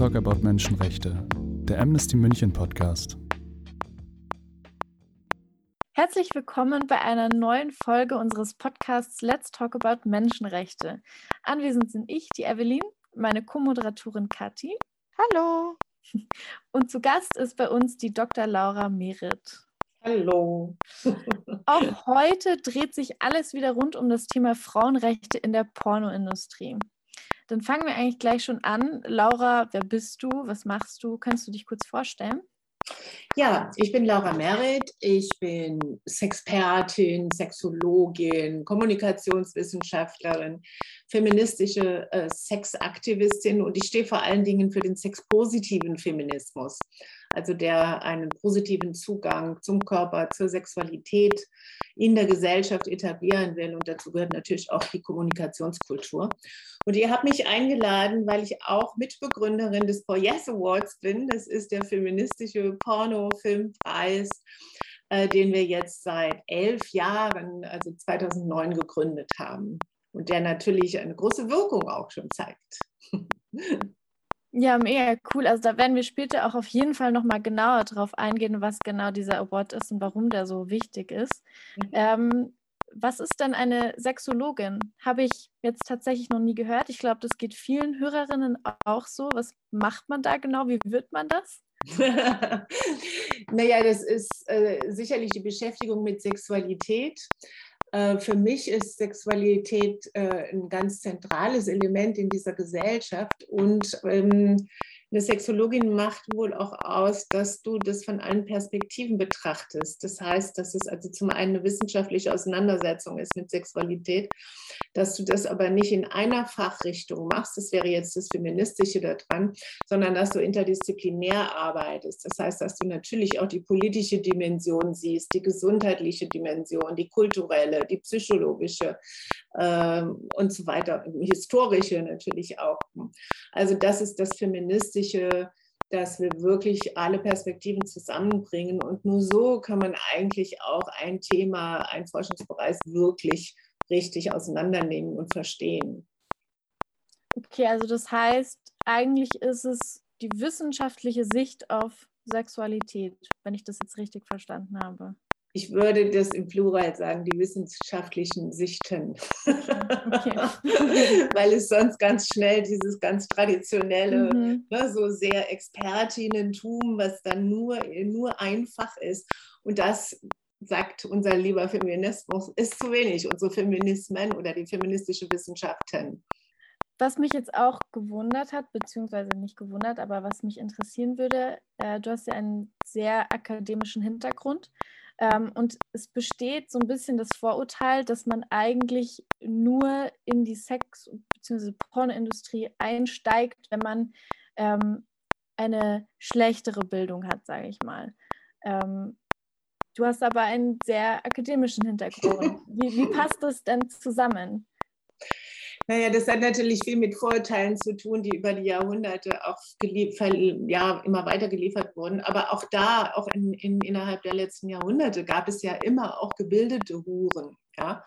Talk About Menschenrechte, der Amnesty München Podcast. Herzlich willkommen bei einer neuen Folge unseres Podcasts Let's Talk About Menschenrechte. Anwesend sind ich, die Evelyn, meine Co-Moderatorin Kathi. Hallo. Und zu Gast ist bei uns die Dr. Laura Merit. Hallo. Auch heute dreht sich alles wieder rund um das Thema Frauenrechte in der Pornoindustrie. Dann fangen wir eigentlich gleich schon an. Laura, wer bist du? Was machst du? Kannst du dich kurz vorstellen? Ja, ich bin Laura Merritt. Ich bin Sexpertin, Sexologin, Kommunikationswissenschaftlerin, feministische äh, Sexaktivistin und ich stehe vor allen Dingen für den sexpositiven Feminismus, also der einen positiven Zugang zum Körper, zur Sexualität in der Gesellschaft etablieren will. Und dazu gehört natürlich auch die Kommunikationskultur. Und ihr habt mich eingeladen, weil ich auch Mitbegründerin des For Yes Awards bin. Das ist der feministische Pornofilmpreis, äh, den wir jetzt seit elf Jahren, also 2009, gegründet haben. Und der natürlich eine große Wirkung auch schon zeigt. Ja, mega cool. Also da werden wir später auch auf jeden Fall nochmal genauer drauf eingehen, was genau dieser Award ist und warum der so wichtig ist. Mhm. Ähm, was ist denn eine Sexologin? Habe ich jetzt tatsächlich noch nie gehört. Ich glaube, das geht vielen Hörerinnen auch so. Was macht man da genau? Wie wird man das? naja, das ist äh, sicherlich die Beschäftigung mit Sexualität. Äh, für mich ist Sexualität äh, ein ganz zentrales Element in dieser Gesellschaft und ähm, eine Sexologin macht wohl auch aus, dass du das von allen Perspektiven betrachtest. Das heißt, dass es also zum einen eine wissenschaftliche Auseinandersetzung ist mit Sexualität, dass du das aber nicht in einer Fachrichtung machst, das wäre jetzt das Feministische daran, sondern dass du interdisziplinär arbeitest. Das heißt, dass du natürlich auch die politische Dimension siehst, die gesundheitliche Dimension, die kulturelle, die psychologische ähm, und so weiter, historische natürlich auch. Also das ist das Feministische Realistische, dass wir wirklich alle Perspektiven zusammenbringen. Und nur so kann man eigentlich auch ein Thema, ein Forschungsbereich wirklich richtig auseinandernehmen und verstehen. Okay, also das heißt, eigentlich ist es die wissenschaftliche Sicht auf Sexualität, wenn ich das jetzt richtig verstanden habe ich würde das im Plural sagen, die wissenschaftlichen Sichten. Okay. Weil es sonst ganz schnell dieses ganz traditionelle, mhm. ne, so sehr Expertinnentum, was dann nur, nur einfach ist. Und das sagt unser lieber Feminismus, ist zu wenig, unsere Feminismen oder die feministische Wissenschaften. Was mich jetzt auch gewundert hat, beziehungsweise nicht gewundert, aber was mich interessieren würde, äh, du hast ja einen sehr akademischen Hintergrund. Ähm, und es besteht so ein bisschen das Vorurteil, dass man eigentlich nur in die Sex- bzw. Pornoindustrie einsteigt, wenn man ähm, eine schlechtere Bildung hat, sage ich mal. Ähm, du hast aber einen sehr akademischen Hintergrund. Wie, wie passt das denn zusammen? Naja, das hat natürlich viel mit Vorurteilen zu tun, die über die Jahrhunderte auch ja, immer weiter geliefert wurden. Aber auch da, auch in, in, innerhalb der letzten Jahrhunderte, gab es ja immer auch gebildete Huren. Ja?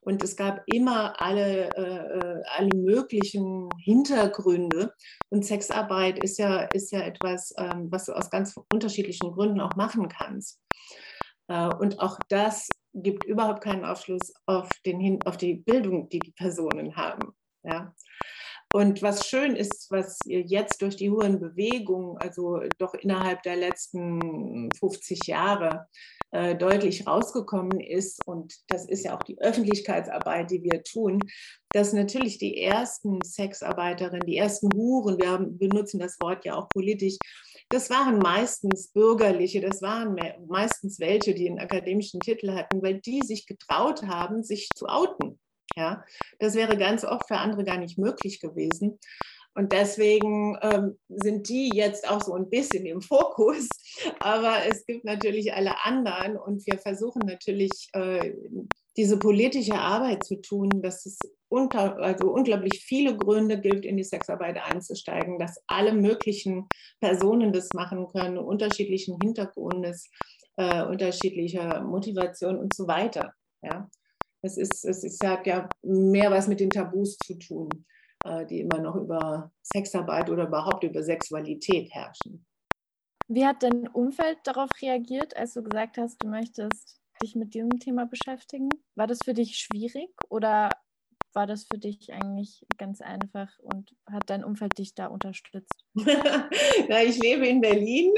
Und es gab immer alle, äh, alle möglichen Hintergründe. Und Sexarbeit ist ja, ist ja etwas, ähm, was du aus ganz unterschiedlichen Gründen auch machen kannst. Äh, und auch das gibt überhaupt keinen Aufschluss auf, den, auf die Bildung, die die Personen haben. Ja. Und was schön ist, was jetzt durch die hohen Bewegungen, also doch innerhalb der letzten 50 Jahre äh, deutlich rausgekommen ist, und das ist ja auch die Öffentlichkeitsarbeit, die wir tun, dass natürlich die ersten Sexarbeiterinnen, die ersten Huren, wir haben, benutzen das Wort ja auch politisch, das waren meistens Bürgerliche, das waren meistens welche, die einen akademischen Titel hatten, weil die sich getraut haben, sich zu outen. Ja, das wäre ganz oft für andere gar nicht möglich gewesen. Und deswegen ähm, sind die jetzt auch so ein bisschen im Fokus. Aber es gibt natürlich alle anderen und wir versuchen natürlich äh, diese politische Arbeit zu tun, dass es unter, also unglaublich viele Gründe gibt, in die Sexarbeit einzusteigen, dass alle möglichen Personen das machen können, unterschiedlichen Hintergrundes, äh, unterschiedlicher Motivation und so weiter. Ja. Es, ist, es ist, hat ja mehr was mit den Tabus zu tun. äh, die immer noch über Sexarbeit oder überhaupt über Sexualität herrschen. Wie hat dein Umfeld darauf reagiert, als du gesagt hast, du möchtest dich mit diesem Thema beschäftigen? War das für dich schwierig oder war das für dich eigentlich ganz einfach und hat dein Umfeld dich da unterstützt? Na, ich lebe in Berlin,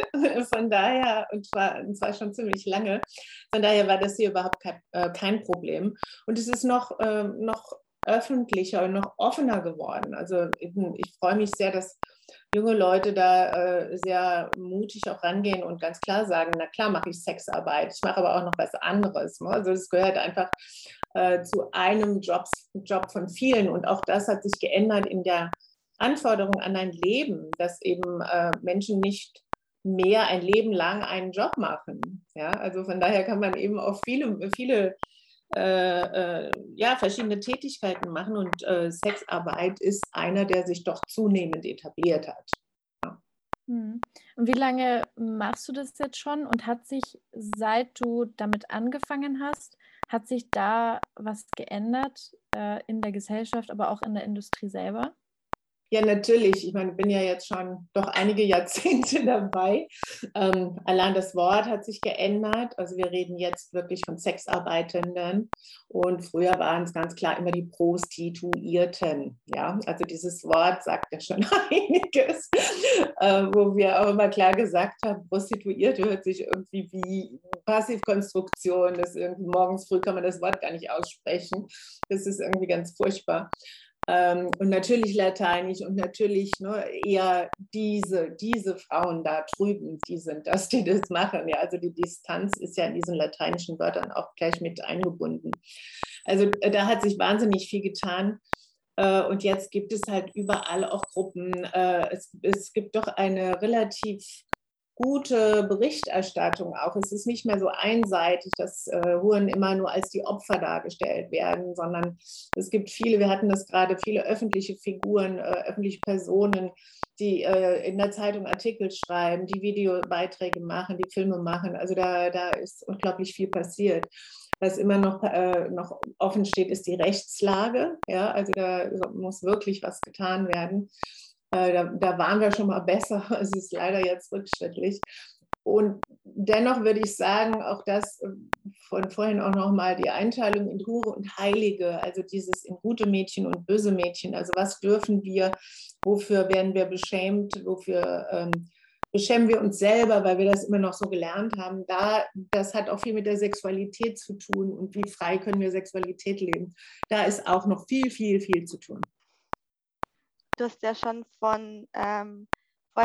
von daher, und zwar, und zwar schon ziemlich lange, von daher war das hier überhaupt kein, äh, kein Problem. Und es ist noch, äh, noch öffentlicher und noch offener geworden. Also ich freue mich sehr, dass junge Leute da äh, sehr mutig auch rangehen und ganz klar sagen, na klar mache ich Sexarbeit, ich mache aber auch noch was anderes. Ne? Also es gehört einfach äh, zu einem Job, Job von vielen und auch das hat sich geändert in der Anforderung an ein Leben, dass eben äh, Menschen nicht mehr ein Leben lang einen Job machen. Ja, also von daher kann man eben auch viele, viele äh, äh, ja, verschiedene Tätigkeiten machen und äh, Sexarbeit ist einer, der sich doch zunehmend etabliert hat. Ja. Hm. Und wie lange machst du das jetzt schon und hat sich, seit du damit angefangen hast, hat sich da was geändert äh, in der Gesellschaft, aber auch in der Industrie selber? Ja, natürlich. Ich meine, bin ja jetzt schon doch einige Jahrzehnte dabei. Ähm, allein das Wort hat sich geändert. Also wir reden jetzt wirklich von Sexarbeitenden und früher waren es ganz klar immer die Prostituierten. Ja, also dieses Wort sagt ja schon einiges, äh, wo wir auch immer klar gesagt haben, Prostituierte hört sich irgendwie wie Passivkonstruktion. Das irgendwie morgens früh kann man das Wort gar nicht aussprechen. Das ist irgendwie ganz furchtbar. Ähm, und natürlich Lateinisch und natürlich ne, eher diese, diese Frauen da drüben, die sind das, die das machen. Ja, also die Distanz ist ja in diesen lateinischen Wörtern auch gleich mit eingebunden. Also äh, da hat sich wahnsinnig viel getan. Äh, und jetzt gibt es halt überall auch Gruppen. Äh, es, es gibt doch eine relativ gute Berichterstattung auch. Es ist nicht mehr so einseitig, dass äh, Huren immer nur als die Opfer dargestellt werden, sondern es gibt viele, wir hatten das gerade, viele öffentliche Figuren, äh, öffentliche Personen, die äh, in der Zeitung Artikel schreiben, die Videobeiträge machen, die Filme machen. Also da, da ist unglaublich viel passiert. Was immer noch, äh, noch offen steht, ist die Rechtslage. Ja, also da muss wirklich was getan werden. Äh, da, da, waren wir schon mal besser. Es ist leider jetzt rückschrittlich. Und dennoch würde ich sagen, auch das äh, von vorhin auch nochmal die Einteilung in Hure und Heilige, also dieses in gute Mädchen und böse Mädchen. Also was dürfen wir, wofür werden wir beschämt, wofür ähm, beschämen wir uns selber, weil wir das immer noch so gelernt haben. Da, das hat auch viel mit der Sexualität zu tun und wie frei können wir Sexualität leben. Da ist auch noch viel, viel, viel zu tun du hast ja schon von ähm,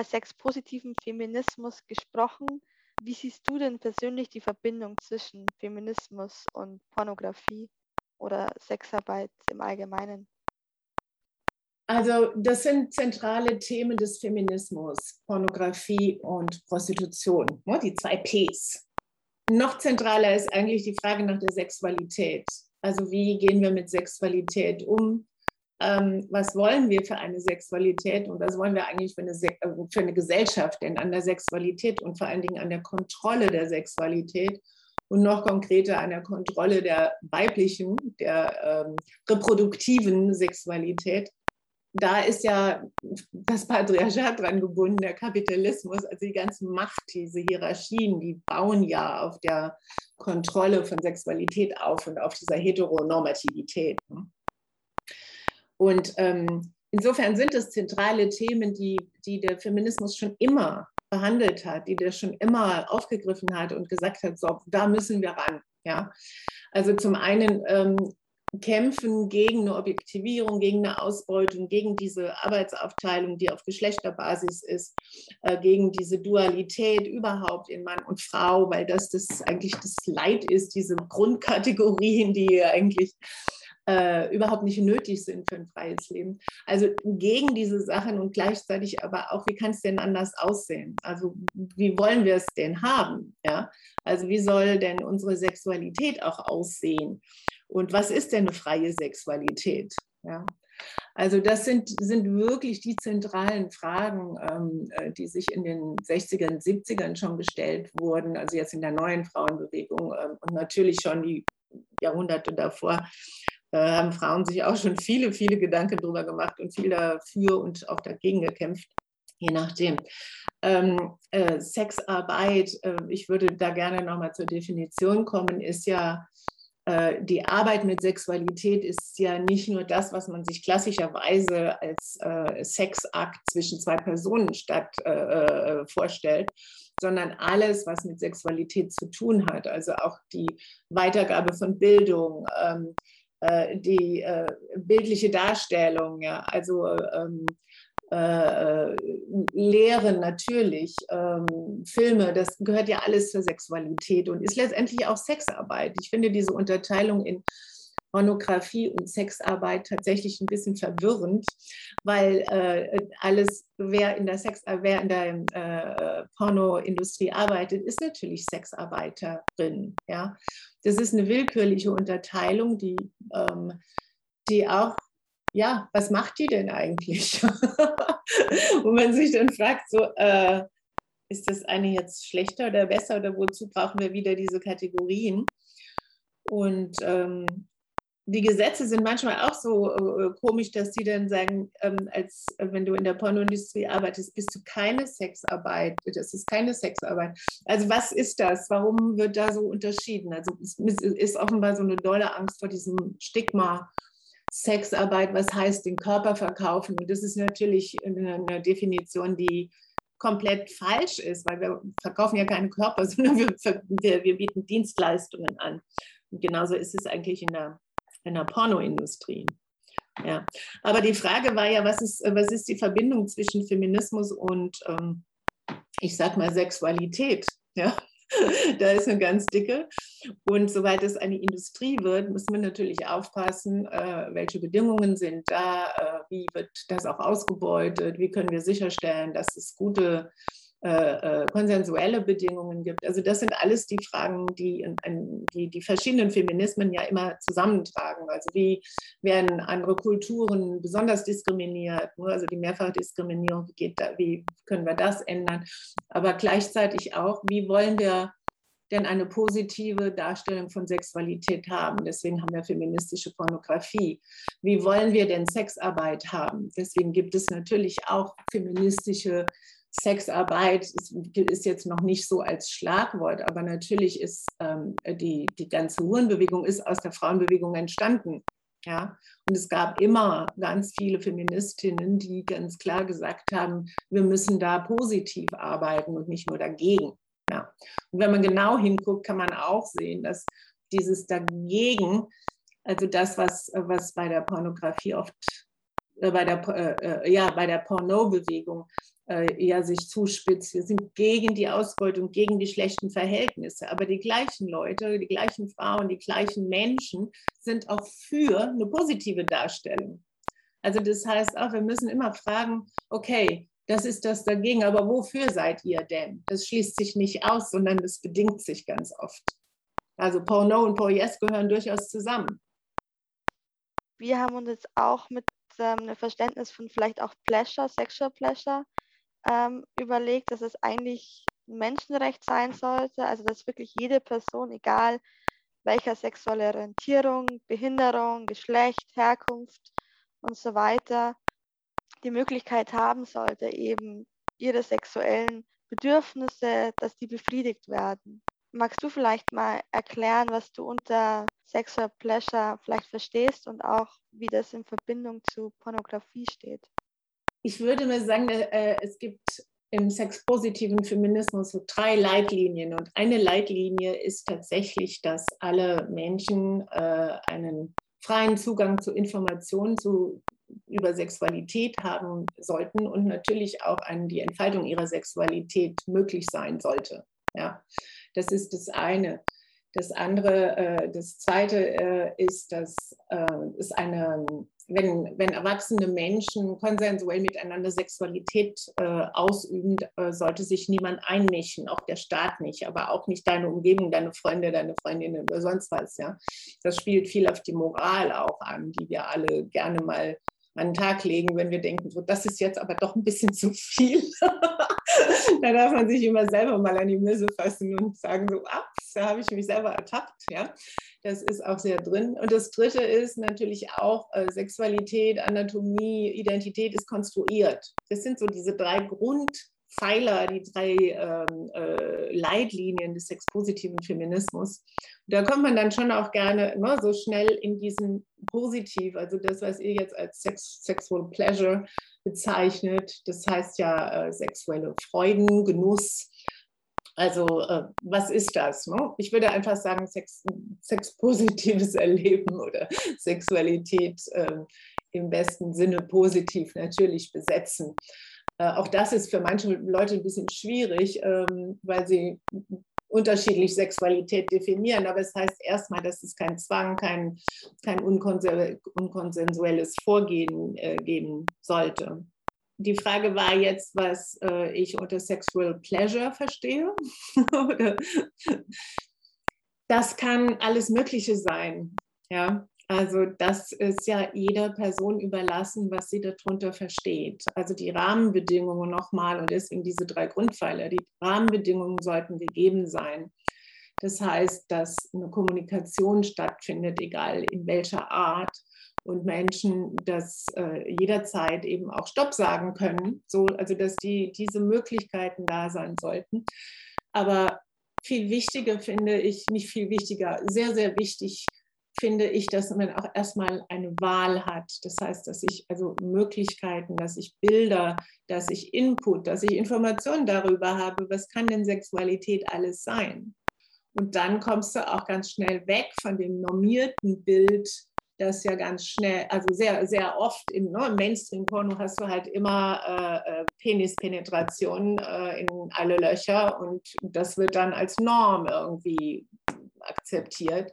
sexpositivem Feminismus gesprochen. Wie siehst du denn persönlich die Verbindung zwischen Feminismus und Pornografie oder Sexarbeit im Allgemeinen? Also das sind zentrale Themen des Feminismus, Pornografie und Prostitution, ne, die zwei Ps. Noch zentraler ist eigentlich die Frage nach der Sexualität. Also wie gehen wir mit Sexualität um? Ähm, was wollen wir für eine Sexualität und was wollen wir eigentlich für eine, äh, für eine Gesellschaft, denn an der Sexualität und vor allen Dingen an der Kontrolle der Sexualität und noch konkreter an der Kontrolle der weiblichen, der ähm, reproduktiven Sexualität. Da ist ja das Patriarchat dran gebunden, der Kapitalismus, also die ganze Macht, diese Hierarchien, die bauen ja auf der Kontrolle von Sexualität auf und auf dieser Heteronormativität. Ne? Und ähm, insofern sind es zentrale Themen, die, die der Feminismus schon immer behandelt hat, die der schon immer aufgegriffen hat und gesagt hat, so, da müssen wir ran. Ja? Also zum einen ähm, kämpfen gegen eine Objektivierung, gegen eine Ausbeutung, gegen diese Arbeitsaufteilung, die auf Geschlechterbasis ist, äh, gegen diese Dualität überhaupt in Mann und Frau, weil das, das eigentlich das Leid ist, diese Grundkategorien, die eigentlich äh, überhaupt nicht nötig sind für ein freies Leben. Also gegen diese Sachen und gleichzeitig aber auch, wie kann es denn anders aussehen? Also wie wollen wir es denn haben? Ja? Also wie soll denn unsere Sexualität auch aussehen? Und was ist denn eine freie Sexualität? Ja? Also das sind, sind wirklich die zentralen Fragen, ähm, äh, die sich in den 60ern, 70ern schon gestellt wurden, also jetzt in der neuen Frauenbewegung ähm, und natürlich schon die Jahrhunderte davor Da haben Frauen sich auch schon viele, viele Gedanken drüber gemacht und viel dafür und auch dagegen gekämpft, je nachdem. Ähm, äh, Sexarbeit, äh, ich würde da gerne nochmal zur Definition kommen, ist ja äh, die Arbeit mit Sexualität ist ja nicht nur das, was man sich klassischerweise als äh, Sexakt zwischen zwei Personen statt äh, äh, vorstellt, sondern alles, was mit Sexualität zu tun hat, also auch die Weitergabe von Bildung, ähm, äh, die äh, bildliche Darstellung, ja, also ähm, äh, Lehren natürlich, ähm, Filme, das gehört ja alles zur Sexualität und ist letztendlich auch Sexarbeit. Ich finde diese Unterteilung in Pornografie und Sexarbeit tatsächlich ein bisschen verwirrend, weil äh, alles, wer in der Sex, wer in der äh, Pornoindustrie arbeitet, ist natürlich Sexarbeiterin. Ja, das ist eine willkürliche Unterteilung, die ähm, die auch ja, was macht die denn eigentlich? Wo man sich dann fragt, so, äh, ist das eine jetzt schlechter oder besser oder wozu brauchen wir wieder diese Kategorien? Und ähm, die Gesetze sind manchmal auch so äh, komisch, dass die dann sagen, ähm, als äh, wenn du in der Pornoindustrie arbeitest, bist du keine Sexarbeit. Das ist keine Sexarbeit. Also was ist das? Warum wird da so unterschieden? Also es ist offenbar so eine dolle Angst vor diesem Stigma Sexarbeit, was heißt den Körper verkaufen. Und das ist natürlich eine Definition, die komplett falsch ist, weil wir verkaufen ja keine Körper, sondern wir, wir, wir bieten Dienstleistungen an. Und genauso ist es eigentlich in der, in der Pornoindustrie. Ja. Aber die Frage war ja, was ist, was ist die Verbindung zwischen Feminismus und, ähm, ich sag mal, Sexualität? Ja. da ist eine ganz dicke. Und soweit es eine Industrie wird, müssen wir natürlich aufpassen, äh, welche Bedingungen sind da, äh, wie wird das auch ausgebeutet, wie können wir sicherstellen, dass es gute äh, äh, konsensuelle Bedingungen gibt. Also das sind alles die Fragen, die, in, die die verschiedenen Feminismen ja immer zusammentragen. Also wie werden andere Kulturen besonders diskriminiert? Ne? Also die Mehrfachdiskriminierung, wie, geht da, wie können wir das ändern? Aber gleichzeitig auch, wie wollen wir denn eine positive Darstellung von Sexualität haben. Deswegen haben wir feministische Pornografie. Wie wollen wir denn Sexarbeit haben? Deswegen gibt es natürlich auch feministische Sexarbeit ist, ist, jetzt noch nicht so als Schlagwort, aber natürlich ist ähm, die, die ganze Hurenbewegung ist aus der Frauenbewegung entstanden. Ja? Und es gab immer ganz viele Feministinnen, die ganz klar gesagt haben, wir müssen da positiv arbeiten und nicht nur dagegen. Ja? Und wenn man genau hinguckt, kann man auch sehen, dass dieses dagegen, also das, was, was bei der Pornografie oft äh, bei der, äh, äh ja, bei der Pornobewegung äh, ja sich zuspitzt. Wir sind gegen die Ausbeutung, gegen die schlechten Verhältnisse. Aber die gleichen Leute, die gleichen Frauen, die gleichen Menschen sind auch für eine positive Darstellung. Also das heißt auch, wir müssen immer fragen, okay, das ist das dagegen, aber wofür seid ihr denn? Das schließt sich nicht aus, sondern das bedingt sich ganz oft. Also Porno und Porn gehören durchaus zusammen. Wir haben uns jetzt auch mit ähm, einem Verständnis von vielleicht auch Pleasure, Sexual Pleasure ähm, überlegt, dass es eigentlich ein Menschenrecht sein sollte, also dass wirklich jede Person, egal welcher sexuelle Orientierung, Behinderung, Geschlecht, Herkunft und so weiter, die Möglichkeit haben sollte, eben ihre sexuellen Bedürfnisse, dass die befriedigt werden. Magst du vielleicht mal erklären, was du unter Sexual Pleasure vielleicht verstehst und auch wie das in Verbindung zu Pornografie steht? Ich würde mal sagen, äh, es gibt im sexpositiven Feminismus so drei Leitlinien. Und eine Leitlinie ist tatsächlich, dass alle Menschen äh, einen freien Zugang zu Informationen zu, über Sexualität haben sollten und natürlich auch an die Entfaltung ihrer Sexualität möglich sein sollte. Ja, das ist das eine. Das andere, äh, das zweite äh, ist, dass äh, es eine wenn, wenn erwachsene Menschen konsensuell miteinander Sexualität äh, ausüben, äh, sollte sich niemand einmischen, auch der Staat nicht, aber auch nicht deine Umgebung, deine Freunde, deine Freundinnen oder sonst was. Ja. Das spielt viel auf die Moral auch an, die wir alle gerne mal an den Tag legen, wenn wir denken, so, das ist jetzt aber doch ein bisschen zu viel. da darf man sich immer selber mal an die Müsse fassen und sagen, so, Sex. Da habe ich mich selber ertappt. Ja, das ist auch sehr drin. Und das Dritte ist natürlich auch äh, Sexualität, Anatomie, Identität ist konstruiert. Das sind so diese drei Grundpfeiler, die drei ähm, äh, Leitlinien des sexpositiven Feminismus. Und da kommt man dann schon auch gerne ne, so schnell in diesen Positiv, also das, was ihr jetzt als Sex, Sexual Pleasure bezeichnet. Das heißt ja äh, sexuelle Freuden, Genuss. Also äh, was ist das? Ne? Ich würde einfach sagen, Sex, sexpositives Erleben oder Sexualität äh, im besten Sinne positiv natürlich besetzen. Äh, auch das ist für manche Leute ein bisschen schwierig, ähm, weil sie unterschiedlich Sexualität definieren. Aber es heißt erstmal, dass es keinen Zwang, kein, kein unkonsensuelles Vorgehen äh, geben sollte. Die Frage war jetzt, was äh, ich unter Sexual Pleasure verstehe. das kann alles Mögliche sein. Ja, also das ist ja jeder Person überlassen, was sie darunter versteht. Also die Rahmenbedingungen nochmal und deswegen diese drei Grundpfeiler. Die Rahmenbedingungen sollten gegeben sein. Das heißt, dass eine Kommunikation stattfindet, egal in welcher Art, und Menschen das äh, jederzeit eben auch Stopp sagen können, so, also dass die, diese Möglichkeiten da sein sollten. Aber viel wichtiger finde ich, nicht viel wichtiger, sehr, sehr wichtig finde ich, dass man auch erstmal eine Wahl hat. Das heißt, dass ich also Möglichkeiten, dass ich Bilder, dass ich Input, dass ich Informationen darüber habe, was kann denn Sexualität alles sein. Und dann kommst du auch ganz schnell weg von dem normierten Bild, das ja ganz schnell, also sehr, sehr oft im, ne, im Mainstream-Porno hast du halt immer äh, äh Penispenetration äh, in alle Löcher und das wird dann als Norm irgendwie akzeptiert.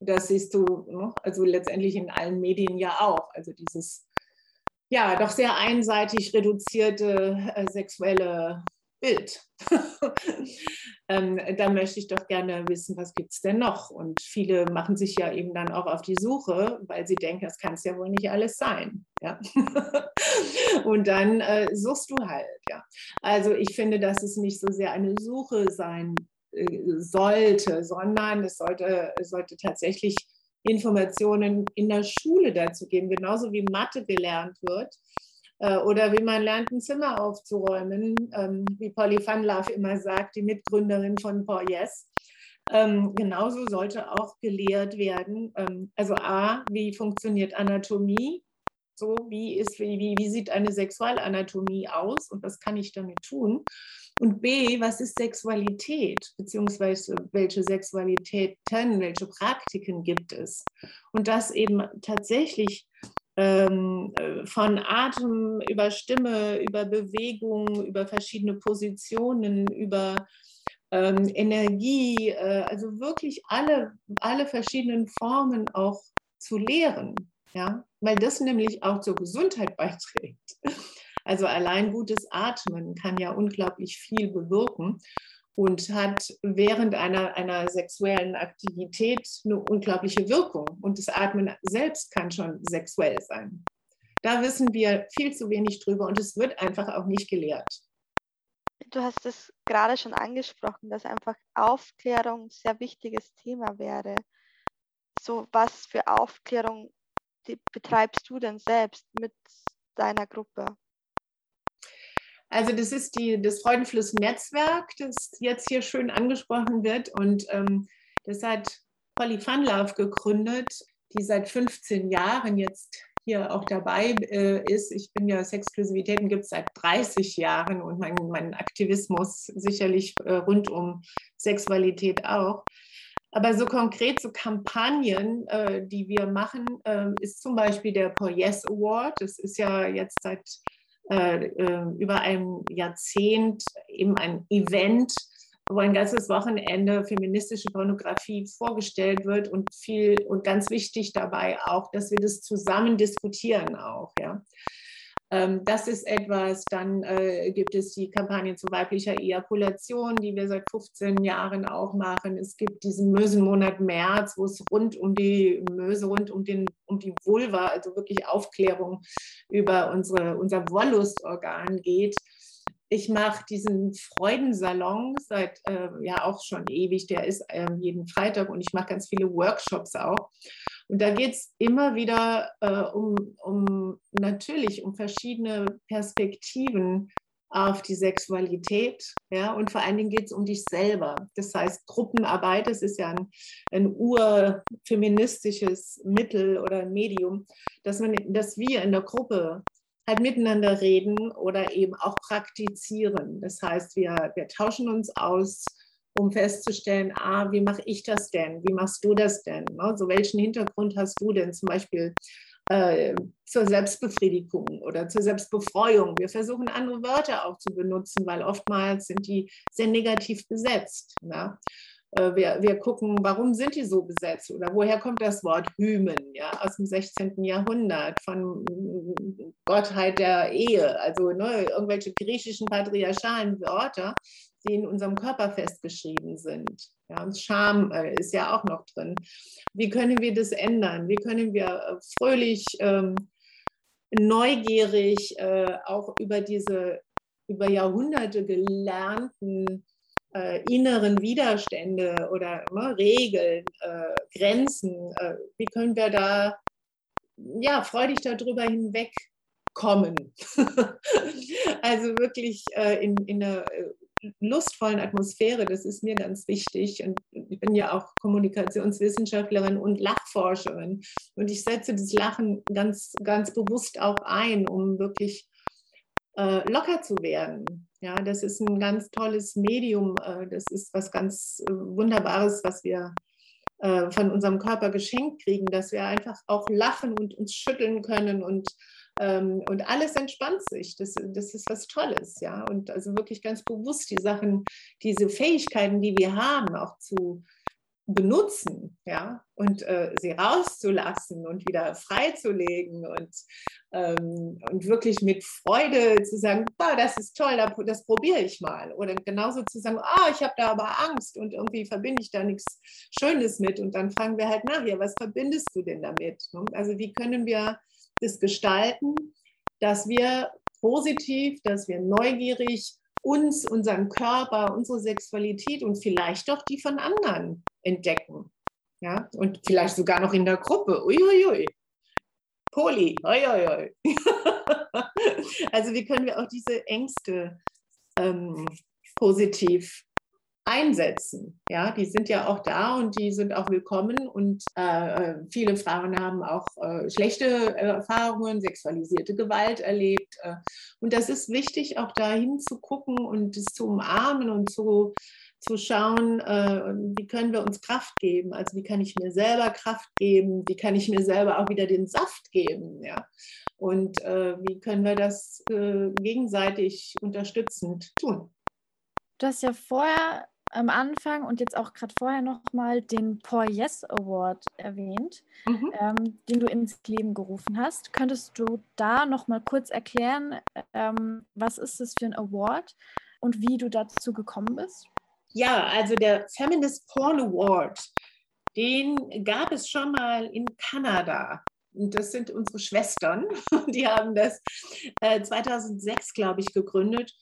Das siehst du, ne? also letztendlich in allen Medien ja auch. Also dieses, ja, doch sehr einseitig reduzierte äh, sexuelle Bild. ähm, da möchte ich doch gerne wissen, was gibt es denn noch? Und viele machen sich ja eben dann auch auf die Suche, weil sie denken, das kann es ja wohl nicht alles sein. Ja? und dann äh, suchst du halt. Ja? Also ich finde, dass es nicht so sehr eine Suche sein sollte, sondern es sollte, es sollte tatsächlich Informationen in der Schule dazu geben, genauso wie Mathe gelernt wird äh, oder wie man lernt, ein Zimmer aufzuräumen, ähm, wie Polly van Love immer sagt, die Mitgründerin von Paul Yes. Ähm, genauso sollte auch gelehrt werden, ähm, also A, wie funktioniert Anatomie, so wie, ist, wie, wie sieht eine Sexualanatomie aus und was kann ich damit tun? Und B, was ist Sexualität, beziehungsweise welche Sexualitäten, welche Praktiken gibt es? Und das eben tatsächlich ähm, von Atem über Stimme, über Bewegung, über verschiedene Positionen, über ähm, Energie, äh, also wirklich alle, alle verschiedenen Formen auch zu lehren, ja, weil das nämlich auch zur Gesundheit beiträgt. Also allein gutes Atmen kann ja unglaublich viel bewirken und hat während einer, einer sexuellen Aktivität eine unglaubliche Wirkung. Und das Atmen selbst kann schon sexuell sein. Da wissen wir viel zu wenig drüber und es wird einfach auch nicht gelehrt. Du hast es gerade schon angesprochen, dass einfach Aufklärung ein sehr wichtiges Thema wäre. So, was für Aufklärung betreibst du denn selbst mit deiner Gruppe? Also das ist die, das Freudenfluss-Netzwerk, das jetzt hier schön angesprochen wird. Und ähm, das hat Polly Van Love gegründet, die seit 15 Jahren jetzt hier auch dabei äh, ist. Ich bin ja Sexklusivitäten gibt es seit 30 Jahren und mein, mein Aktivismus sicherlich äh, rund um Sexualität auch. Aber so konkret, so Kampagnen, äh, die wir machen, äh, ist zum Beispiel der Paul Yes Award. Das ist ja jetzt seit äh, äh, über ein Jahrzehnt eben ein Event, wo ein ganzes Wochenende feministische Pornografie vorgestellt wird und viel und ganz wichtig dabei auch, dass wir das zusammen diskutieren auch, ja. Ähm, das ist etwas. Dann äh, gibt es die Kampagne zu weiblicher Ejakulation, die wir seit 15 Jahren auch machen. Es gibt diesen Mösenmonat März, wo es rund um die Möse, rund um, den, um die Vulva, also wirklich Aufklärung über unsere, unser Wollustorgan geht. Ich mache diesen Freudensalon seit äh, ja auch schon ewig. Der ist äh, jeden Freitag und ich mache ganz viele Workshops auch. Und da geht es immer wieder äh, um, um natürlich um verschiedene Perspektiven auf die Sexualität. Ja, und vor allen Dingen geht es um dich selber. Das heißt, Gruppenarbeit, das ist ja ein, ein urfeministisches Mittel oder ein Medium, dass, man, dass wir in der Gruppe halt miteinander reden oder eben auch praktizieren. Das heißt, wir, wir tauschen uns aus, um festzustellen, ah, wie mache ich das denn? Wie machst du das denn? Ne? So welchen Hintergrund hast du denn zum Beispiel äh, zur Selbstbefriedigung oder zur Selbstbefreuung? Wir versuchen andere Wörter auch zu benutzen, weil oftmals sind die sehr negativ besetzt. Ne? Äh, wir, wir gucken, warum sind die so besetzt oder woher kommt das Wort Hymen, ja, aus dem 16. Jahrhundert, von Gottheit der Ehe, also ne, irgendwelche griechischen patriarchalen Wörter, die in unserem Körper festgeschrieben sind. Ja, Scham äh, ist ja auch noch drin. Wie können wir das ändern? Wie können wir äh, fröhlich, ähm, neugierig äh, auch über diese über Jahrhunderte gelernten äh, inneren Widerstände oder ne, Regeln, äh, Grenzen, äh, wie können wir da ja, freudig darüber hinwegkommen? also wirklich äh, in, in einer äh, lustvollen Atmosphäre, das ist mir ganz wichtig. Und ich bin ja auch Kommunikationswissenschaftlerin und Lachforscherin. Und ich setze das Lachen ganz, ganz bewusst auch ein, um wirklich äh, locker zu werden. Ja, das ist ein ganz tolles Medium. Äh, das ist was ganz äh, Wunderbares, was wir äh, von unserem Körper geschenkt kriegen, dass wir einfach auch lachen und uns schütteln können und, ähm, und alles entspannt sich. Das, das ist was Tolles, ja. Und also wirklich ganz bewusst die Sachen, diese Fähigkeiten, die wir haben, auch zu, benutzen, ja, und äh, sie rauszulassen und wieder freizulegen und, ähm, und wirklich mit Freude zu sagen, oh, das ist toll, das probiere ich mal. Oder genauso zu sagen, oh, ich habe da aber Angst und irgendwie verbinde ich da nichts Schönes mit. Und dann fragen wir halt nachher, was verbindest du denn damit? Also wie können wir das gestalten, dass wir positiv, dass wir neugierig uns, unseren Körper, unsere Sexualität und vielleicht auch die von anderen entdecken. Ja? Und vielleicht sogar noch in der Gruppe. Uiuiui. Poli. Uiuiui. also wie können wir auch diese Ängste ähm, positiv einsetzen. Ja, die sind ja auch da und die sind auch willkommen und äh, viele Frauen haben auch äh, schlechte Erfahrungen, sexualisierte Gewalt erlebt. Äh, und das ist wichtig, auch dahin zu gucken und es zu umarmen und zu, zu schauen, äh, wie können wir uns Kraft geben. Also wie kann ich mir selber Kraft geben, wie kann ich mir selber auch wieder den Saft geben. Ja. Und äh, wie können wir das äh, gegenseitig unterstützend tun. Du hast ja vorher am Anfang und jetzt auch gerade vorher nochmal den Paul Yes Award erwähnt, mhm. ähm, den du ins Leben gerufen hast. Könntest du da nochmal kurz erklären, ähm, was ist das für ein Award und wie du dazu gekommen bist? Ja, also der Feminist Porn Award, den gab es schon mal in Kanada. Und das sind unsere Schwestern. Die haben das äh, 2006, glaube ich, gegründet.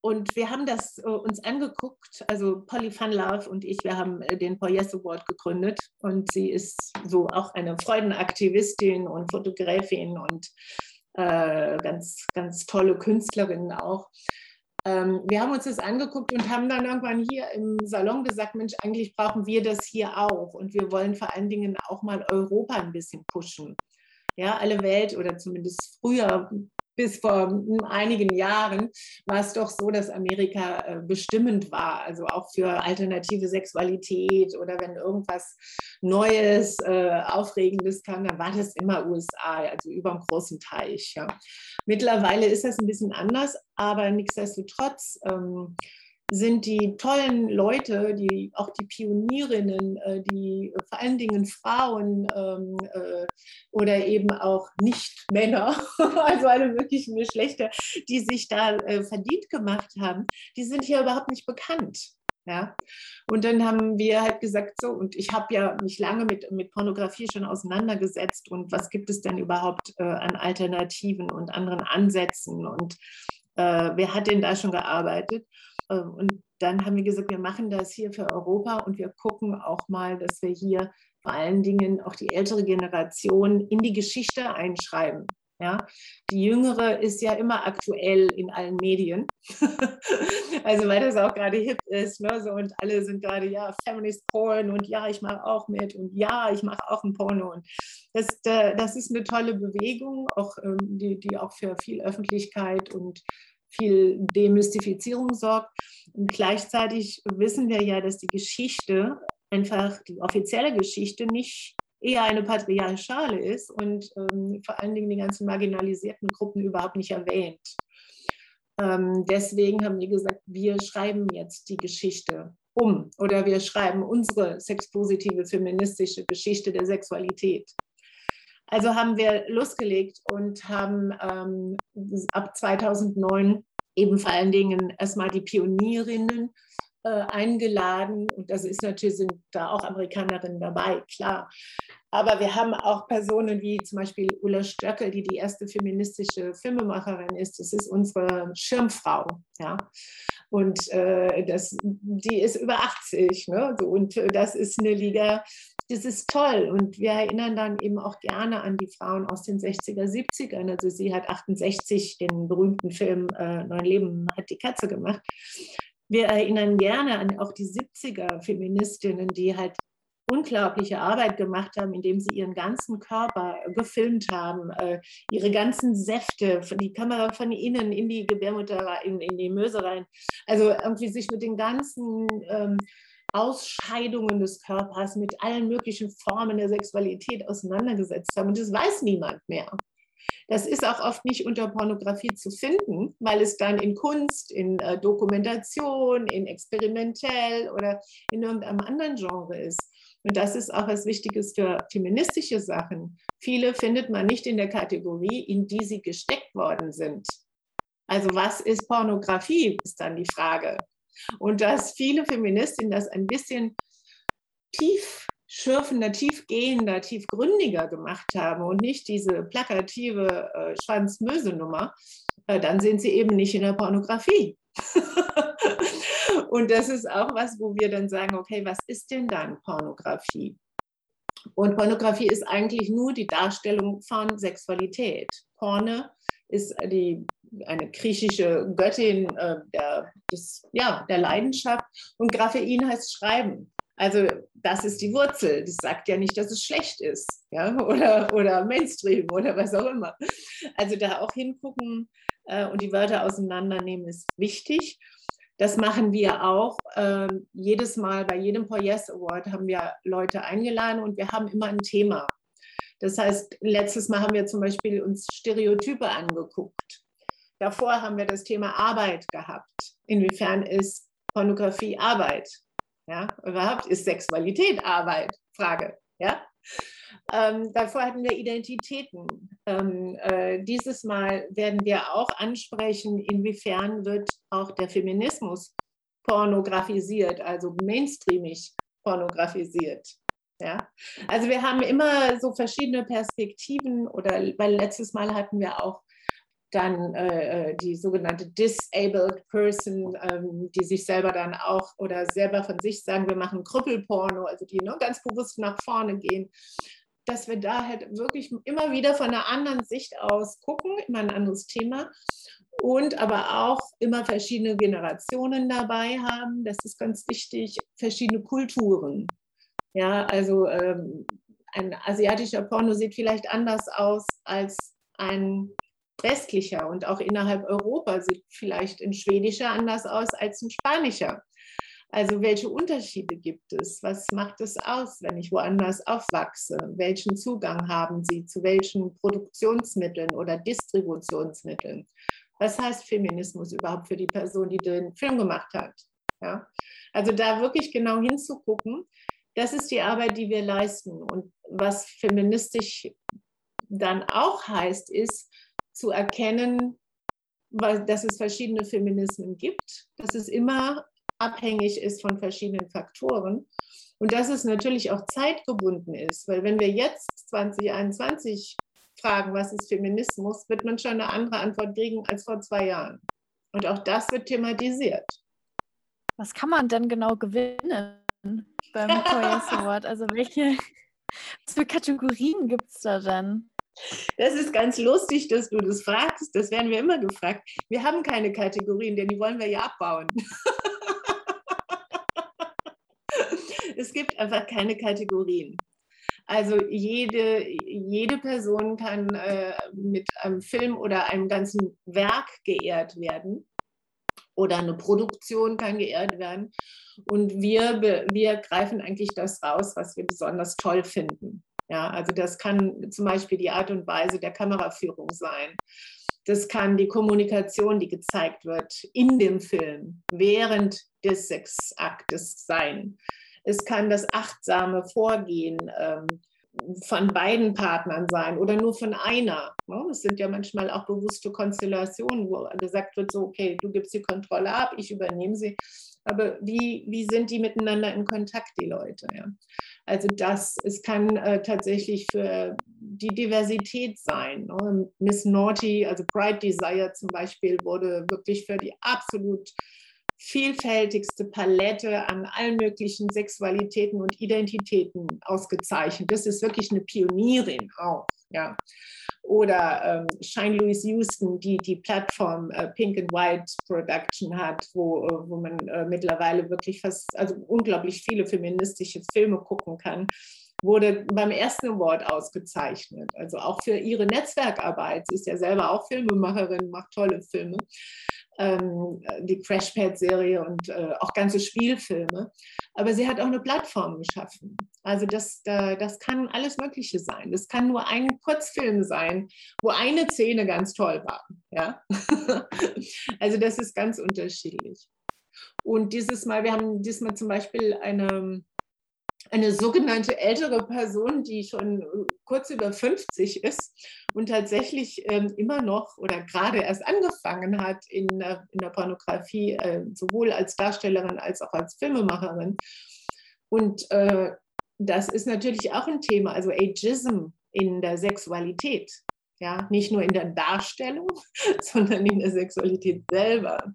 Und wir haben das äh, uns angeguckt, also Polly Fun Love und ich, wir haben äh, den Paul Yes Award gegründet und sie ist so auch eine Freudenaktivistin und Fotografin und äh, ganz, ganz tolle Künstlerin auch. Ähm, wir haben uns das angeguckt und haben dann irgendwann hier im Salon gesagt, Mensch, eigentlich brauchen wir das hier auch und wir wollen vor allen Dingen auch mal Europa ein bisschen pushen. Ja, alle Welt oder zumindest früher bis vor einigen Jahren war es doch so, dass Amerika äh, bestimmend war, also auch für alternative Sexualität oder wenn irgendwas Neues, äh, Aufregendes kam, dann war das immer USA, also über dem großen Teich. Ja. Mittlerweile ist das ein bisschen anders, aber nichtsdestotrotz ähm, sind die tollen Leute, die auch die Pionierinnen, äh, die vor allen Dingen Frauen ähm, äh, oder eben auch Nicht-Männer, also alle möglichen Geschlechter, die sich da äh, verdient gemacht haben, die sind hier überhaupt nicht bekannt. Ja? Und dann haben wir halt gesagt, so, und ich habe ja mich lange mit, mit Pornografie schon auseinandergesetzt und was gibt es denn überhaupt äh, an Alternativen und anderen Ansätzen und Äh, wer hat denn da schon gearbeitet? Äh, und dann haben wir gesagt, wir machen das hier für Europa und wir gucken auch mal, dass wir hier vor allen Dingen auch die ältere Generation in die Geschichte einschreiben. Ja, die Jüngere ist ja immer aktuell in allen Medien. also weil das auch gerade hip ist, ne? so, und alle sind gerade ja Feminist Porn und ja, ich mache auch mit und ja, ich mache auch ein Porno und das, das ist eine tolle Bewegung, auch ähm, die, die auch für viel Öffentlichkeit und viel Demystifizierung sorgt. Und gleichzeitig wissen wir ja, dass die Geschichte einfach die offizielle Geschichte nicht eher eine patriarchale ist und ähm, vor allen Dingen die ganzen marginalisierten Gruppen überhaupt nicht erwähnt. Ähm, deswegen haben wir gesagt, wir schreiben jetzt die Geschichte um oder wir schreiben unsere sexpositive feministische Geschichte der Sexualität. Also haben wir losgelegt und haben ähm, ab 2009 eben vor allen Dingen erstmal die Pionierinnen äh, eingeladen und das ist natürlich, sind da auch Amerikanerinnen dabei, klar. Aber wir haben auch Personen wie zum Beispiel Ulla Stöckel, die die erste feministische Filmemacherin ist. Das ist unsere Schirmfrau, ja. Und äh, das, die ist über 80, ne? Und äh, das ist eine Liga, das ist toll. Und wir erinnern dann eben auch gerne an die Frauen aus den 60er, 70ern. Also sie hat 68 den berühmten Film äh, Neun Leben hat die Katze gemacht wir erinnern gerne an auch die 70er Feministinnen, die halt unglaubliche Arbeit gemacht haben, indem sie ihren ganzen Körper gefilmt haben, äh, ihre ganzen Säfte, die Kamera von innen in die Gebärmutter, in, in die Möse rein. Also irgendwie sich mit den ganzen ähm, Ausscheidungen des Körpers, mit allen möglichen Formen der Sexualität auseinandergesetzt haben. Und das weiß niemand mehr. Das ist auch oft nicht unter Pornografie zu finden, weil es dann in Kunst, in äh, Dokumentation, in experimentell oder in irgendeinem anderen Genre ist. Und das ist auch was Wichtiges für feministische Sachen. Viele findet man nicht in der Kategorie, in die sie gesteckt worden sind. Also was ist Pornografie, ist dann die Frage. Und dass viele Feministinnen das ein bisschen tief schürfender, tiefgehender, tiefgründiger gemacht haben und nicht diese plakative äh, Schwanzmöse-Nummer, äh, dann sind sie eben nicht in der Pornografie. und das ist auch was, wo wir dann sagen, okay, was ist denn dann Pornografie? Und Pornografie ist eigentlich nur die Darstellung von Sexualität. Porne ist die, eine griechische Göttin äh, der, des, ja, der Leidenschaft und Graphein heißt Schreiben. Also das ist die Wurzel. Das sagt ja nicht, dass es schlecht ist ja? oder, oder Mainstream oder was auch immer. Also da auch hingucken äh, und die Wörter auseinandernehmen ist wichtig. Das machen wir auch. Ähm, jedes Mal bei jedem Poyes Award haben wir Leute eingeladen und wir haben immer ein Thema. Das heißt, letztes Mal haben wir zum Beispiel uns Stereotype angeguckt. Davor haben wir das Thema Arbeit gehabt. Inwiefern ist Pornografie Arbeit? Ja, überhaupt ist Sexualität Arbeit? Frage. Ja. Ähm, davor hatten wir Identitäten. Ähm, äh, dieses Mal werden wir auch ansprechen, inwiefern wird auch der Feminismus pornografisiert, also mainstreamig pornografisiert. Ja? Also wir haben immer so verschiedene Perspektiven oder weil letztes Mal hatten wir auch dann äh, äh, die sogenannte disabled person, ähm, die sich selber dann auch oder selber von sich sagen, wir machen Krüppelporno, also die nur ganz bewusst nach vorne gehen, dass wir da halt wirklich immer wieder von einer anderen Sicht aus gucken, immer ein anderes Thema und aber auch immer verschiedene Generationen dabei haben, das ist ganz wichtig, verschiedene Kulturen. Ja, also ähm, ein asiatischer Porno sieht vielleicht anders aus als ein westlicher und auch innerhalb Europa sieht vielleicht ein schwedischer anders aus als ein spanischer. Also welche Unterschiede gibt es? Was macht es aus, wenn ich woanders aufwachse? Welchen Zugang haben Sie zu welchen Produktionsmitteln oder Distributionsmitteln? Was heißt Feminismus überhaupt für die Person, die den Film gemacht hat? Ja? Also da wirklich genau hinzugucken, das ist die Arbeit, die wir leisten. Und was feministisch dann auch heißt, ist, zu erkennen, dass es verschiedene Feminismen gibt, dass es immer abhängig ist von verschiedenen Faktoren und dass es natürlich auch zeitgebunden ist, weil wenn wir jetzt 2021 fragen, was ist Feminismus, wird man schon eine andere Antwort kriegen als vor zwei Jahren. Und auch das wird thematisiert. Was kann man denn genau gewinnen beim Koyas Award? Also welche was für Kategorien gibt es da denn? Das ist ganz lustig, dass du das fragst. Das werden wir immer gefragt. Wir haben keine Kategorien, denn die wollen wir ja abbauen. es gibt einfach keine Kategorien. Also jede, jede Person kann äh, mit einem Film oder einem ganzen Werk geehrt werden oder eine Produktion kann geehrt werden. Und wir, wir greifen eigentlich das raus, was wir besonders toll finden. Ja, also das kann zum Beispiel die Art und Weise der Kameraführung sein. Das kann die Kommunikation, die gezeigt wird in dem Film während des Sexaktes sein. Es kann das achtsame Vorgehen ähm, von beiden Partnern sein oder nur von einer. Ne? Es sind ja manchmal auch bewusste Konstellationen, wo gesagt wird, so, okay, du gibst die Kontrolle ab, ich übernehme sie. Aber wie, wie sind die miteinander in Kontakt, die Leute? Ja? Also das, es kann äh, tatsächlich für die Diversität sein. Ne? Miss Naughty, also Bright Desire zum Beispiel, wurde wirklich für die absolut vielfältigste Palette an allen möglichen Sexualitäten und Identitäten ausgezeichnet. Das ist wirklich eine Pionierin auch. Ja. Oder ähm, Shine Louis Houston, die die Plattform äh, Pink and White Production hat, wo, äh, wo man äh, mittlerweile wirklich fast, also unglaublich viele feministische Filme gucken kann wurde beim ersten Award ausgezeichnet. Also auch für ihre Netzwerkarbeit. Sie ist ja selber auch Filmemacherin, macht tolle Filme ähm, die Crashpad-Serie und äh, auch ganze Spielfilme. Aber sie hat auch eine Plattform geschaffen. Also das, da, das kann alles Mögliche sein. Das kann nur ein Kurzfilm sein, wo eine Szene ganz toll war. Ja? also das ist ganz unterschiedlich. Und dieses Mal, wir haben diesmal zum Beispiel eine eine sogenannte ältere Person, die schon kurz über 50 ist und tatsächlich ähm, immer noch oder gerade erst angefangen hat in, äh, in der Pornografie, äh, sowohl als Darstellerin als auch als Filmemacherin. Und äh, das ist natürlich auch ein Thema, also Ageism in der Sexualität. Ja, nicht nur in der Darstellung, sondern in der Sexualität selber.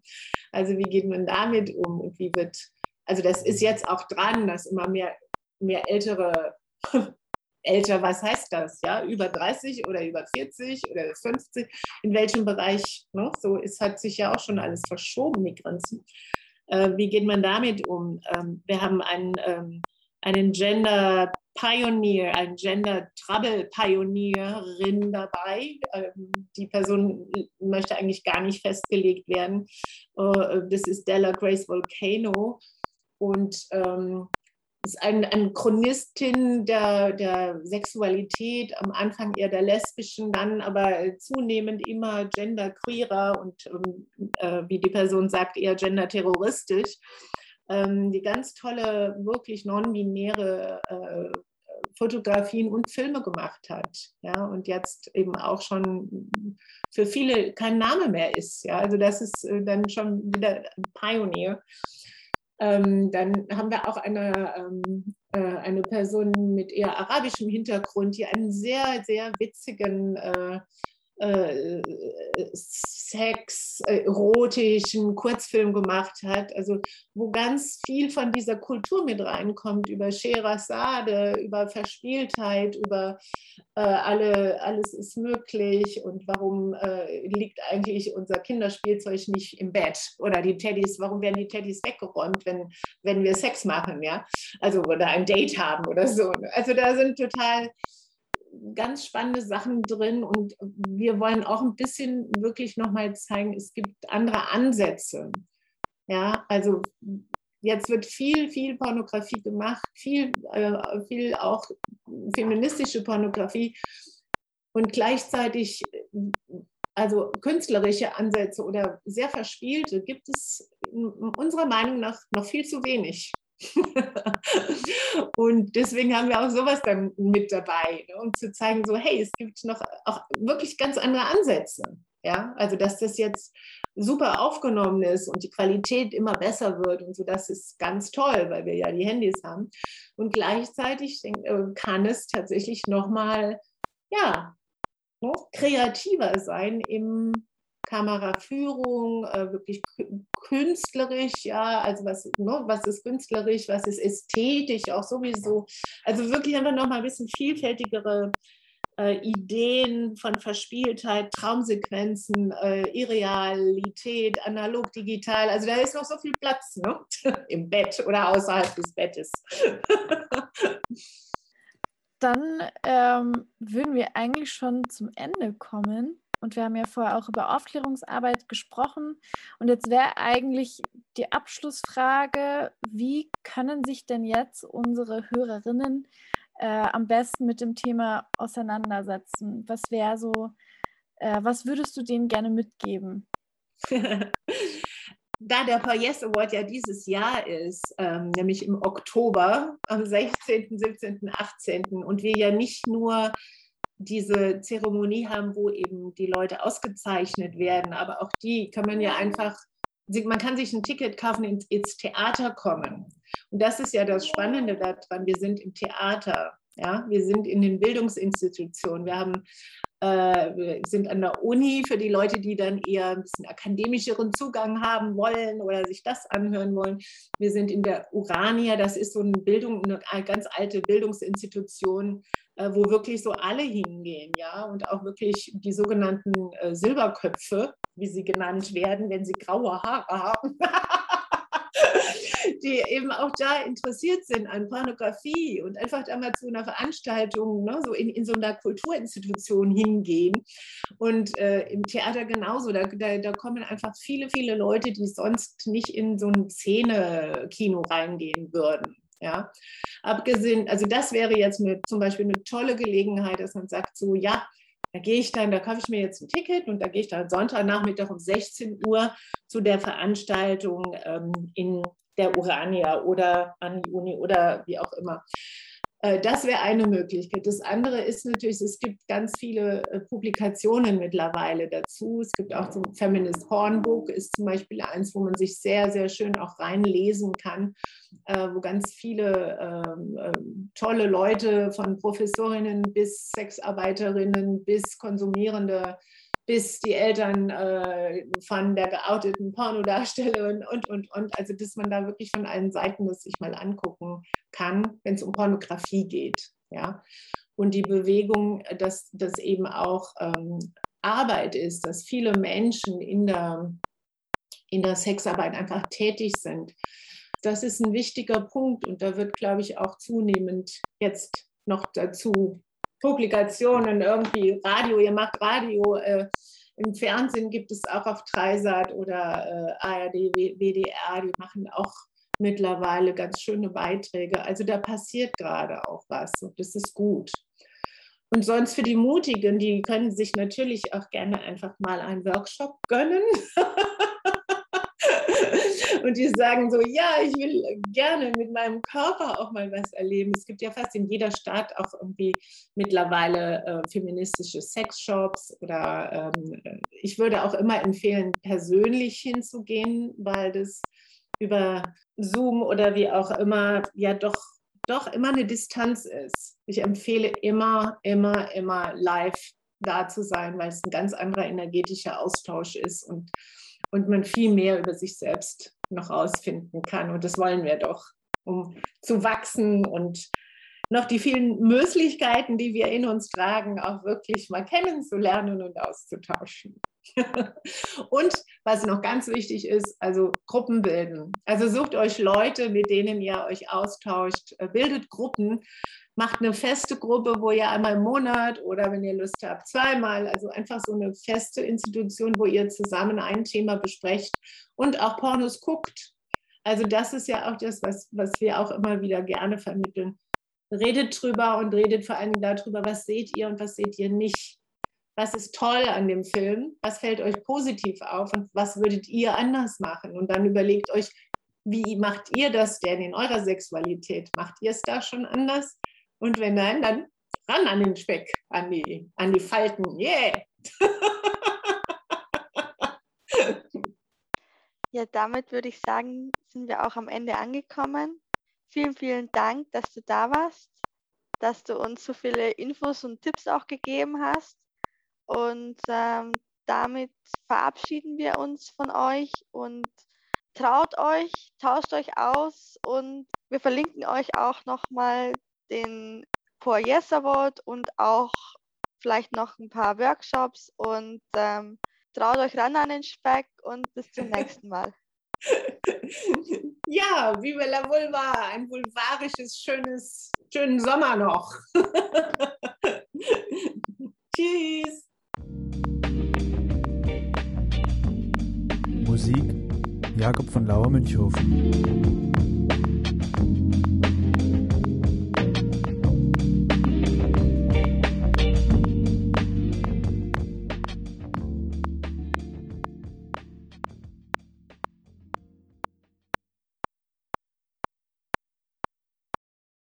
Also wie geht man damit um und wie wird also das ist jetzt auch dran, dass immer mehr mehr ältere, älter, was heißt das? Ja, über 30 oder über 40 oder 50, in welchem Bereich? Ne? So ist, hat sich ja auch schon alles verschoben, die Grenzen. Äh, wie geht man damit um? Ähm, wir haben einen, ähm, einen Gender Pioneer, ein Gender Trouble Pioneerin dabei. Ähm, die Person möchte eigentlich gar nicht festgelegt werden. Äh, das ist Della Grace Volcano. Und ähm, ist eine, eine Chronistin der, der Sexualität, am Anfang eher der lesbischen, dann aber zunehmend immer genderqueerer und ähm, äh, wie die Person sagt, eher genderterroristisch. Ähm, die ganz tolle, wirklich non-binäre äh, Fotografien und Filme gemacht hat. Ja, und jetzt eben auch schon für viele kein Name mehr ist. Ja, also das ist äh, dann schon wieder ein Pionier. Ähm, dann haben wir auch eine, ähm, äh, eine Person mit eher arabischem Hintergrund, die einen sehr, sehr witzigen äh, Sex, äh, erotischen Kurzfilm gemacht hat, also wo ganz viel von dieser Kultur mit reinkommt, über Scheherazade, über Verspieltheit, über äh, alle, alles ist möglich und warum äh, liegt eigentlich unser Kinderspielzeug nicht im Bett oder die Teddys, warum werden die Teddys weggeräumt, wenn, wenn wir Sex machen, ja, also oder ein Date haben oder so. Also da sind total ganz spannende Sachen drin und wir wollen auch ein bisschen wirklich nochmal zeigen, es gibt andere Ansätze. Ja, also jetzt wird viel, viel Pornografie gemacht, viel, äh, viel auch feministische Pornografie und gleichzeitig also künstlerische Ansätze oder sehr verspielte gibt es unserer Meinung nach noch viel zu wenig. und deswegen haben wir auch sowas dann mit dabei, ne, um zu zeigen, so, hey, es gibt noch auch wirklich ganz andere Ansätze. Ja, also dass das jetzt super aufgenommen ist und die Qualität immer besser wird und so, das ist ganz toll, weil wir ja die Handys haben. Und gleichzeitig äh, kann es tatsächlich nochmal, ja, noch kreativer sein im Kameraführung, äh, wirklich künstlerisch, ja, also was, ne, was ist künstlerisch, was ist ästhetisch auch sowieso. Also wirklich einfach nochmal ein bisschen vielfältigere äh, Ideen von Verspieltheit, Traumsequenzen, äh, Irrealität, analog, digital. Also da ist noch so viel Platz ne? im Bett oder außerhalb des Bettes. Dann ähm, würden wir eigentlich schon zum Ende kommen. Und wir haben ja vorher auch über Aufklärungsarbeit gesprochen. Und jetzt wäre eigentlich die Abschlussfrage, wie können sich denn jetzt unsere Hörerinnen äh, am besten mit dem Thema auseinandersetzen? Was wäre so, äh, was würdest du denen gerne mitgeben? da der Paul Yes Award ja dieses Jahr ist, ähm, nämlich im Oktober, am 16., 17., 18. und wir ja nicht nur diese Zeremonie haben, wo eben die Leute ausgezeichnet werden, aber auch die kann man ja einfach, man kann sich ein Ticket kaufen, ins, ins Theater kommen. Und das ist ja das Spannende daran, wir sind im Theater. Ja, wir sind in den Bildungsinstitutionen. Wir haben äh, sind an der Uni für die Leute, die dann eher ein bisschen akademischeren Zugang haben wollen oder sich das anhören wollen. Wir sind in der Urania, das ist so eine Bildung, eine ganz alte Bildungsinstitution, wo wirklich so alle hingehen, ja, und auch wirklich die sogenannten äh, Silberköpfe, wie sie genannt werden, wenn sie graue Haare haben. die eben auch da interessiert sind an Pornografie und einfach da mal zu einer Veranstaltung, ne, so in, in so einer Kulturinstitution hingehen. Und äh, im Theater genauso, da, da, da kommen einfach viele, viele Leute, die sonst nicht in so ein Szene-Kino reingehen würden. Ja, abgesehen, also das wäre jetzt mit, zum Beispiel eine tolle Gelegenheit, dass man sagt, so ja, da gehe ich dann, da kaufe ich mir jetzt ein Ticket und da gehe ich dann Sonntagnachmittag um 16 Uhr zu der Veranstaltung ähm, in der Urania oder an die Uni oder wie auch immer. Äh, das wäre eine Möglichkeit. Das andere ist natürlich, es gibt ganz viele äh, Publikationen mittlerweile dazu. Es gibt auch zum Feminist Hornbook, ist zum Beispiel eins, wo man sich sehr, sehr schön auch reinlesen kann, äh, wo ganz viele ähm, ähm, tolle Leute von Professorinnen bis Sexarbeiterinnen bis konsumierende bis die Eltern äh, von der geouteten Pornodarstellerin und, und, und. Also, dass man da wirklich von allen Seiten das sich mal angucken kann, wenn es um Pornografie geht. Ja? Und die Bewegung, dass das eben auch ähm, Arbeit ist, dass viele Menschen in der, in der Sexarbeit einfach tätig sind. Das ist ein wichtiger Punkt und da wird, glaube ich, auch zunehmend jetzt noch dazu Publikationen, irgendwie Radio, ihr macht Radio. Äh, Im Fernsehen gibt es auch auf Dreisat oder äh, ARD, WDR, die machen auch mittlerweile ganz schöne Beiträge. Also da passiert gerade auch was und das ist gut. Und sonst für die Mutigen, die können sich natürlich auch gerne einfach mal einen Workshop gönnen. und die sagen so, ja, ich will gerne mit meinem Körper auch mal was erleben. Es gibt ja fast in jeder Stadt auch irgendwie mittlerweile äh, feministische Sexshops oder ähm, ich würde auch immer empfehlen, persönlich hinzugehen, weil das über Zoom oder wie auch immer ja doch doch immer eine Distanz ist. Ich empfehle immer, immer, immer live da zu sein, weil es ein ganz anderer energetischer Austausch ist und, und man viel mehr über sich selbst noch rausfinden kann. Und das wollen wir doch, um zu wachsen und noch die vielen Möglichkeiten, die wir in uns tragen, auch wirklich mal kennenzulernen und auszutauschen. und was noch ganz wichtig ist, also Gruppen bilden. Also sucht euch Leute, mit denen ihr euch austauscht, äh, bildet Gruppen, macht eine feste Gruppe, wo ihr einmal im Monat oder wenn ihr Lust habt, zweimal, also einfach so eine feste Institution, wo ihr zusammen ein Thema besprecht und auch Pornos guckt. Also das ist ja auch das, was, was wir auch immer wieder gerne vermitteln. Redet drüber und redet vor allem darüber, was seht ihr und was seht ihr nicht. Was ist toll an dem Film? Was fällt euch positiv auf und was würdet ihr anders machen? Und dann überlegt euch, wie macht ihr das denn in eurer Sexualität? Macht ihr es da schon anders? Und wenn nein, dann ran an den Speck, an die, an die Falten. Yeah! ja, damit würde ich sagen, sind wir auch am Ende angekommen. Vielen, vielen Dank, dass du da warst, dass du uns so viele Infos und Tipps auch gegeben hast. Und ähm, damit verabschieden wir uns von euch und traut euch, tauscht euch aus und wir verlinken euch auch nochmal den Poor Yes Award und auch vielleicht noch ein paar Workshops und ähm, traut euch ran an den Speck und bis zum nächsten Mal. Ja, Viva la Vulva, ein vulvarisches, schönes, schönen Sommer noch. Tschüss. Musik Jakob von Lauer Münchhofen.